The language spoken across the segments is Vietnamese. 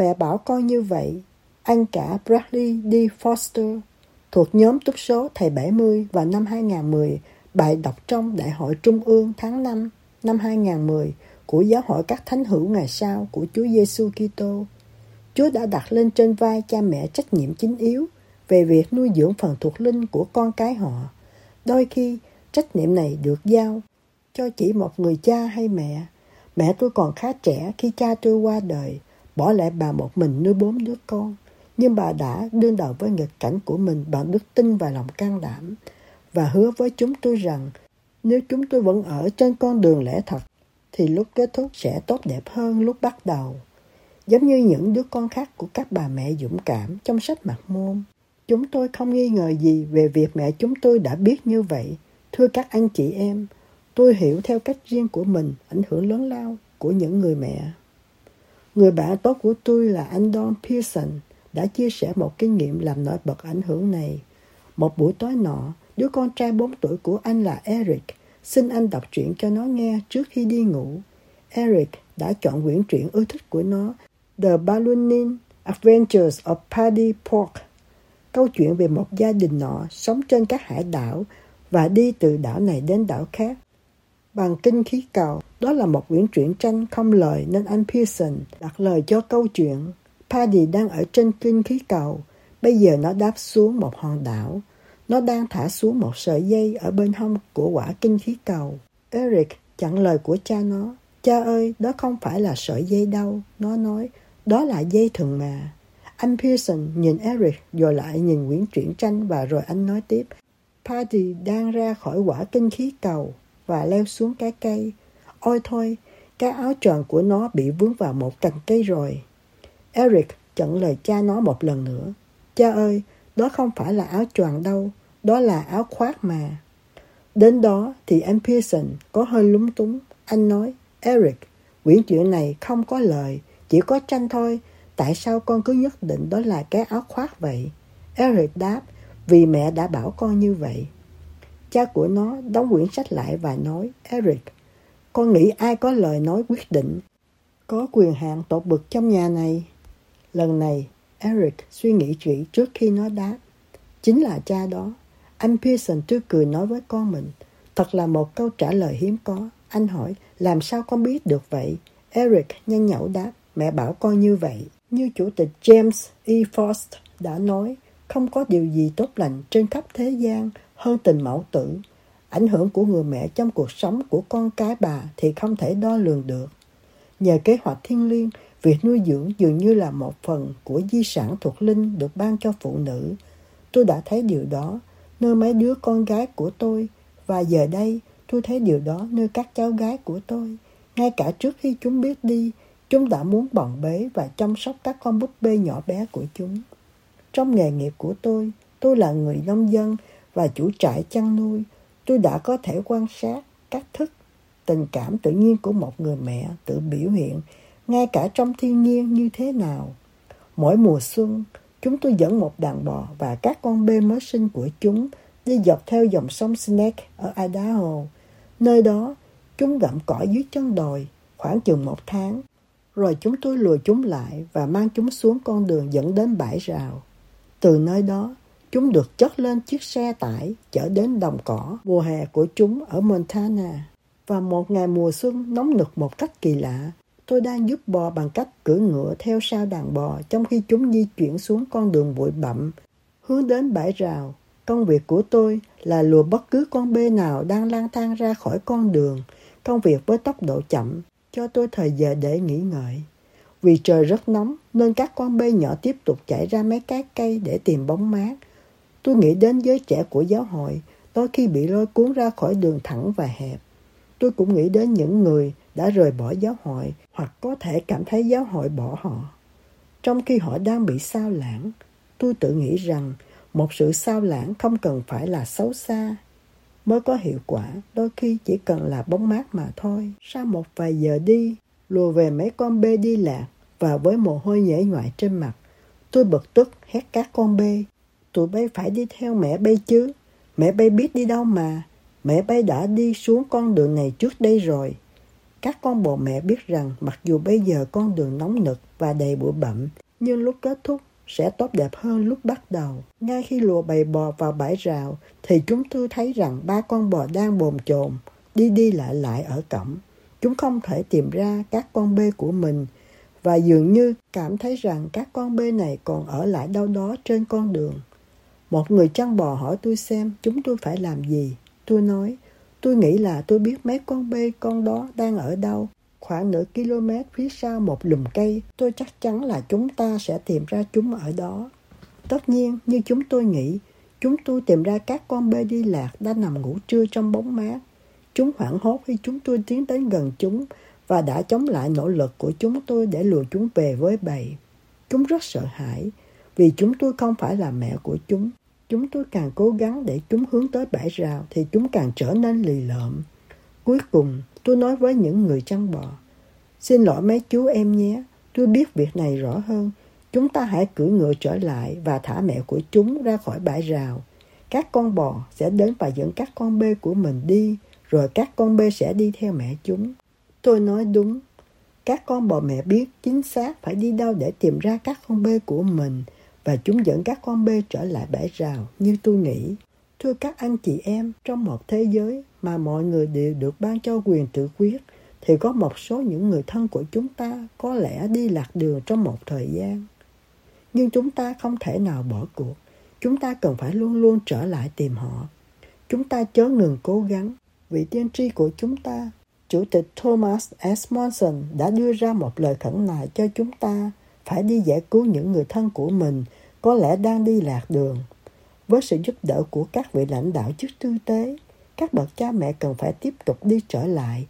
Mẹ bảo con như vậy. Anh cả Bradley D. Foster thuộc nhóm túc số thầy 70 vào năm 2010, bài đọc trong Đại hội Trung ương tháng 5 năm 2010 của Giáo hội các thánh hữu ngày sau của Chúa Giêsu Kitô. Chúa đã đặt lên trên vai cha mẹ trách nhiệm chính yếu về việc nuôi dưỡng phần thuộc linh của con cái họ. Đôi khi, trách nhiệm này được giao cho chỉ một người cha hay mẹ. Mẹ tôi còn khá trẻ khi cha tôi qua đời, bỏ lại bà một mình nuôi bốn đứa con. Nhưng bà đã đương đầu với nghịch cảnh của mình bằng đức tin và lòng can đảm và hứa với chúng tôi rằng nếu chúng tôi vẫn ở trên con đường lẽ thật thì lúc kết thúc sẽ tốt đẹp hơn lúc bắt đầu. Giống như những đứa con khác của các bà mẹ dũng cảm trong sách mặt môn. Chúng tôi không nghi ngờ gì về việc mẹ chúng tôi đã biết như vậy. Thưa các anh chị em, tôi hiểu theo cách riêng của mình ảnh hưởng lớn lao của những người mẹ. Người bạn tốt của tôi là anh Don Pearson đã chia sẻ một kinh nghiệm làm nổi bật ảnh hưởng này. Một buổi tối nọ, đứa con trai 4 tuổi của anh là Eric xin anh đọc truyện cho nó nghe trước khi đi ngủ. Eric đã chọn quyển truyện ưa thích của nó, The Ballooning Adventures of Paddy Pork. Câu chuyện về một gia đình nọ sống trên các hải đảo và đi từ đảo này đến đảo khác bằng kinh khí cầu. Đó là một quyển truyện tranh không lời nên anh Pearson đặt lời cho câu chuyện. Paddy đang ở trên kinh khí cầu. Bây giờ nó đáp xuống một hòn đảo. Nó đang thả xuống một sợi dây ở bên hông của quả kinh khí cầu. Eric chặn lời của cha nó. Cha ơi, đó không phải là sợi dây đâu. Nó nói, đó là dây thừng mà. Anh Pearson nhìn Eric rồi lại nhìn quyển truyện tranh và rồi anh nói tiếp. Paddy đang ra khỏi quả kinh khí cầu và leo xuống cái cây. Ôi thôi, cái áo tròn của nó bị vướng vào một cành cây rồi. Eric chặn lời cha nó một lần nữa. Cha ơi, đó không phải là áo choàng đâu, đó là áo khoác mà. Đến đó thì anh Pearson có hơi lúng túng. Anh nói, Eric, quyển chuyện này không có lời, chỉ có tranh thôi. Tại sao con cứ nhất định đó là cái áo khoác vậy? Eric đáp, vì mẹ đã bảo con như vậy. Cha của nó đóng quyển sách lại và nói, Eric, con nghĩ ai có lời nói quyết định, có quyền hạn tột bực trong nhà này. Lần này, Eric suy nghĩ kỹ trước khi nó đáp. Chính là cha đó. Anh Pearson tươi cười nói với con mình. Thật là một câu trả lời hiếm có. Anh hỏi, làm sao con biết được vậy? Eric nhanh nhẩu đáp, mẹ bảo con như vậy. Như chủ tịch James E. Frost đã nói, không có điều gì tốt lành trên khắp thế gian hơn tình mẫu tử. Ảnh hưởng của người mẹ trong cuộc sống của con cái bà thì không thể đo lường được. Nhờ kế hoạch thiên liêng, việc nuôi dưỡng dường như là một phần của di sản thuộc linh được ban cho phụ nữ. Tôi đã thấy điều đó nơi mấy đứa con gái của tôi và giờ đây tôi thấy điều đó nơi các cháu gái của tôi. Ngay cả trước khi chúng biết đi, chúng đã muốn bồng bế và chăm sóc các con búp bê nhỏ bé của chúng. Trong nghề nghiệp của tôi, tôi là người nông dân và chủ trại chăn nuôi, tôi đã có thể quan sát cách thức, tình cảm tự nhiên của một người mẹ tự biểu hiện ngay cả trong thiên nhiên như thế nào. Mỗi mùa xuân, chúng tôi dẫn một đàn bò và các con bê mới sinh của chúng đi dọc theo dòng sông Snake ở Idaho. Nơi đó, chúng gặm cỏ dưới chân đồi khoảng chừng một tháng. Rồi chúng tôi lùi chúng lại và mang chúng xuống con đường dẫn đến bãi rào. Từ nơi đó, Chúng được chất lên chiếc xe tải chở đến đồng cỏ mùa hè của chúng ở Montana. Và một ngày mùa xuân nóng nực một cách kỳ lạ, tôi đang giúp bò bằng cách cưỡi ngựa theo sau đàn bò trong khi chúng di chuyển xuống con đường bụi bặm, hướng đến bãi rào. Công việc của tôi là lùa bất cứ con bê nào đang lang thang ra khỏi con đường, công việc với tốc độ chậm, cho tôi thời giờ để nghỉ ngơi. Vì trời rất nóng nên các con bê nhỏ tiếp tục chạy ra mấy cái cây để tìm bóng mát. Tôi nghĩ đến giới trẻ của giáo hội, đôi khi bị lôi cuốn ra khỏi đường thẳng và hẹp. tôi cũng nghĩ đến những người đã rời bỏ giáo hội hoặc có thể cảm thấy giáo hội bỏ họ. Trong khi họ đang bị sao lãng, tôi tự nghĩ rằng một sự sao lãng không cần phải là xấu xa mới có hiệu quả, đôi khi chỉ cần là bóng mát mà thôi. Sau một vài giờ đi, lùa về mấy con bê đi lạc và với mồ hôi nhễ nhoại trên mặt, tôi bực tức hét các con bê. Tụi bay phải đi theo mẹ bay chứ. Mẹ bay biết đi đâu mà. Mẹ bay đã đi xuống con đường này trước đây rồi. Các con bò mẹ biết rằng mặc dù bây giờ con đường nóng nực và đầy bụi bặm, nhưng lúc kết thúc sẽ tốt đẹp hơn lúc bắt đầu. Ngay khi lùa bầy bò vào bãi rào, thì chúng tôi thấy rằng ba con bò đang bồn chồn, đi đi lại lại ở cổng. Chúng không thể tìm ra các con bê của mình và dường như cảm thấy rằng các con bê này còn ở lại đâu đó trên con đường. Một người chăn bò hỏi tôi xem chúng tôi phải làm gì. Tôi nói, tôi nghĩ là tôi biết mấy con bê con đó đang ở đâu Khoảng nửa km phía sau một lùm cây, tôi chắc chắn là chúng ta sẽ tìm ra chúng ở đó. Tất nhiên, như chúng tôi nghĩ, chúng tôi tìm ra các con bê đi lạc đang nằm ngủ trưa trong bóng mát. Chúng hoảng hốt khi chúng tôi tiến đến gần chúng và đã chống lại nỗ lực của chúng tôi để lùa chúng về với bầy. Chúng rất sợ hãi vì chúng tôi không phải là mẹ của chúng. Chúng tôi càng cố gắng để chúng hướng tới bãi rào thì chúng càng trở nên lì lợm. Cuối cùng, tôi nói với những người chăn bò. Xin lỗi mấy chú em nhé, tôi biết việc này rõ hơn. Chúng ta hãy cưỡi ngựa trở lại và thả mẹ của chúng ra khỏi bãi rào. Các con bò sẽ đến và dẫn các con bê của mình đi, rồi các con bê sẽ đi theo mẹ chúng. Tôi nói đúng. Các con bò mẹ biết chính xác phải đi đâu để tìm ra các con bê của mình và chúng dẫn các con bê trở lại bãi rào như tôi nghĩ. Thưa các anh chị em, trong một thế giới mà mọi người đều được ban cho quyền tự quyết, thì có một số những người thân của chúng ta có lẽ đi lạc đường trong một thời gian. Nhưng chúng ta không thể nào bỏ cuộc. Chúng ta cần phải luôn luôn trở lại tìm họ. Chúng ta chớ ngừng cố gắng. Vị tiên tri của chúng ta, Chủ tịch Thomas S. Monson đã đưa ra một lời khẩn nài cho chúng ta phải đi giải cứu những người thân của mình có lẽ đang đi lạc đường. Với sự giúp đỡ của các vị lãnh đạo chức tư tế, các bậc cha mẹ cần phải tiếp tục đi trở lại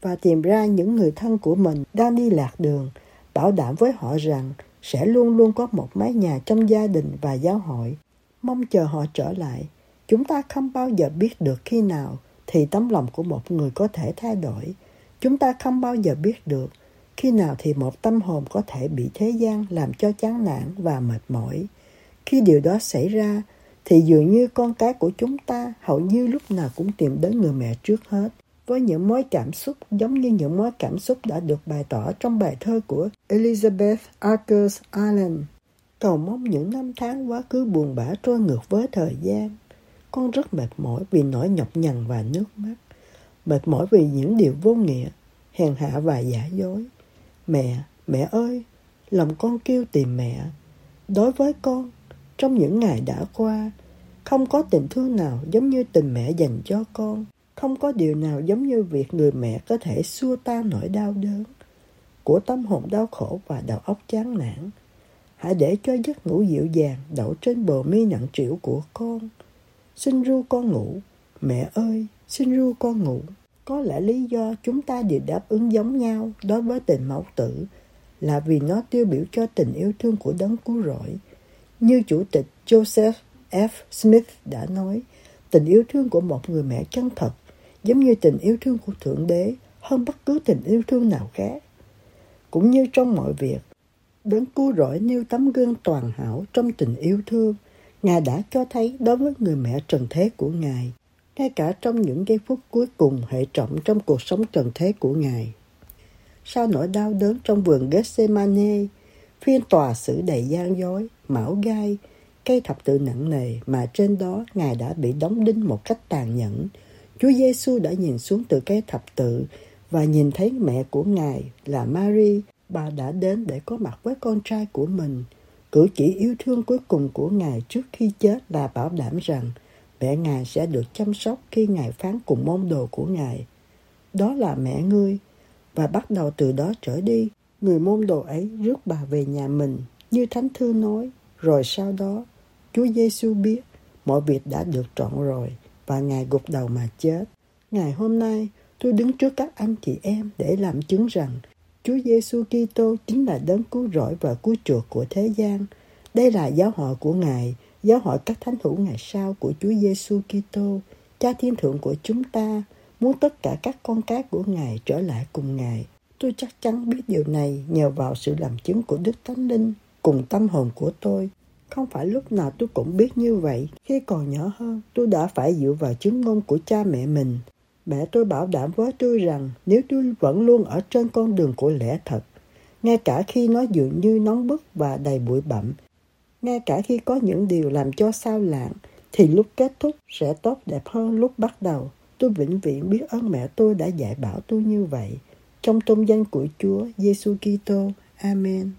và tìm ra những người thân của mình đang đi lạc đường, bảo đảm với họ rằng sẽ luôn luôn có một mái nhà trong gia đình và giáo hội. Mong chờ họ trở lại. Chúng ta không bao giờ biết được khi nào thì tấm lòng của một người có thể thay đổi. Chúng ta không bao giờ biết được khi nào thì một tâm hồn có thể bị thế gian làm cho chán nản và mệt mỏi. Khi điều đó xảy ra, thì dường như con cái của chúng ta hầu như lúc nào cũng tìm đến người mẹ trước hết với những mối cảm xúc giống như những mối cảm xúc đã được bày tỏ trong bài thơ của Elizabeth Arthurs Allen. Cầu mong những năm tháng quá khứ buồn bã trôi ngược với thời gian. Con rất mệt mỏi vì nỗi nhọc nhằn và nước mắt. Mệt mỏi vì những điều vô nghĩa, hèn hạ và giả dối. Mẹ, mẹ ơi, lòng con kêu tìm mẹ. Đối với con, trong những ngày đã qua, không có tình thương nào giống như tình mẹ dành cho con. Không có điều nào giống như việc người mẹ có thể xua tan nỗi đau đớn của tâm hồn đau khổ và đầu óc chán nản. Hãy để cho giấc ngủ dịu dàng đậu trên bờ mi nặng trĩu của con. Xin ru con ngủ. Mẹ ơi, xin ru con ngủ. Có lẽ lý do chúng ta đều đáp ứng giống nhau đối với tình mẫu tử là vì nó tiêu biểu cho tình yêu thương của đấng cứu rỗi. Như chủ tịch Joseph F. Smith đã nói, tình yêu thương của một người mẹ chân thật giống như tình yêu thương của Thượng Đế hơn bất cứ tình yêu thương nào khác. Cũng như trong mọi việc, đấng cứu rỗi nêu tấm gương toàn hảo trong tình yêu thương, Ngài đã cho thấy đối với người mẹ trần thế của Ngài, ngay cả trong những giây phút cuối cùng hệ trọng trong cuộc sống trần thế của Ngài. Sau nỗi đau đớn trong vườn Gethsemane, phiên tòa xử đầy gian dối, mão gai, cây thập tự nặng nề mà trên đó Ngài đã bị đóng đinh một cách tàn nhẫn, Chúa Giêsu đã nhìn xuống từ cây thập tự và nhìn thấy mẹ của Ngài là Mary, bà đã đến để có mặt với con trai của mình. Cử chỉ yêu thương cuối cùng của Ngài trước khi chết là bảo đảm rằng mẹ Ngài sẽ được chăm sóc khi Ngài phán cùng môn đồ của Ngài. Đó là mẹ ngươi, và bắt đầu từ đó trở đi, người môn đồ ấy rước bà về nhà mình, như Thánh Thư nói. Rồi sau đó, Chúa Giêsu biết mọi việc đã được trọn rồi và Ngài gục đầu mà chết. Ngày hôm nay, Tôi đứng trước các anh chị em để làm chứng rằng Chúa Giêsu Kitô chính là đấng cứu rỗi và cứu chuộc của thế gian. Đây là giáo hội của Ngài, giáo hội các thánh hữu ngày sau của Chúa Giêsu Kitô, Cha Thiên Thượng của chúng ta, muốn tất cả các con cái của Ngài trở lại cùng Ngài. Tôi chắc chắn biết điều này nhờ vào sự làm chứng của Đức Thánh Linh cùng tâm hồn của tôi. Không phải lúc nào tôi cũng biết như vậy. Khi còn nhỏ hơn, tôi đã phải dựa vào chứng ngôn của cha mẹ mình. Mẹ tôi bảo đảm với tôi rằng nếu tôi vẫn luôn ở trên con đường của lẽ thật, ngay cả khi nó dường như nóng bức và đầy bụi bặm, ngay cả khi có những điều làm cho sao lãng, thì lúc kết thúc sẽ tốt đẹp hơn lúc bắt đầu. Tôi vĩnh viễn biết ơn mẹ tôi đã dạy bảo tôi như vậy. Trong tôn danh của Chúa Giêsu Kitô. Amen.